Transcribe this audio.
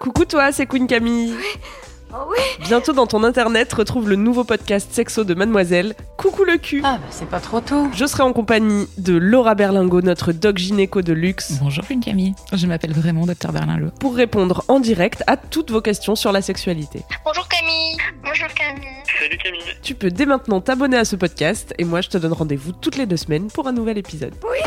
Coucou toi, c'est Queen Camille. Oh oui Bientôt dans ton internet, retrouve le nouveau podcast sexo de Mademoiselle. Coucou le cul. Ah bah c'est pas trop tôt. Je serai en compagnie de Laura Berlingo, notre doc gynéco de luxe, Bonjour une Camille, je m'appelle vraiment Dr Berlinlot. pour répondre en direct à toutes vos questions sur la sexualité. Bonjour Camille. Bonjour Camille. Salut Camille. Tu peux dès maintenant t'abonner à ce podcast et moi je te donne rendez-vous toutes les deux semaines pour un nouvel épisode. Oui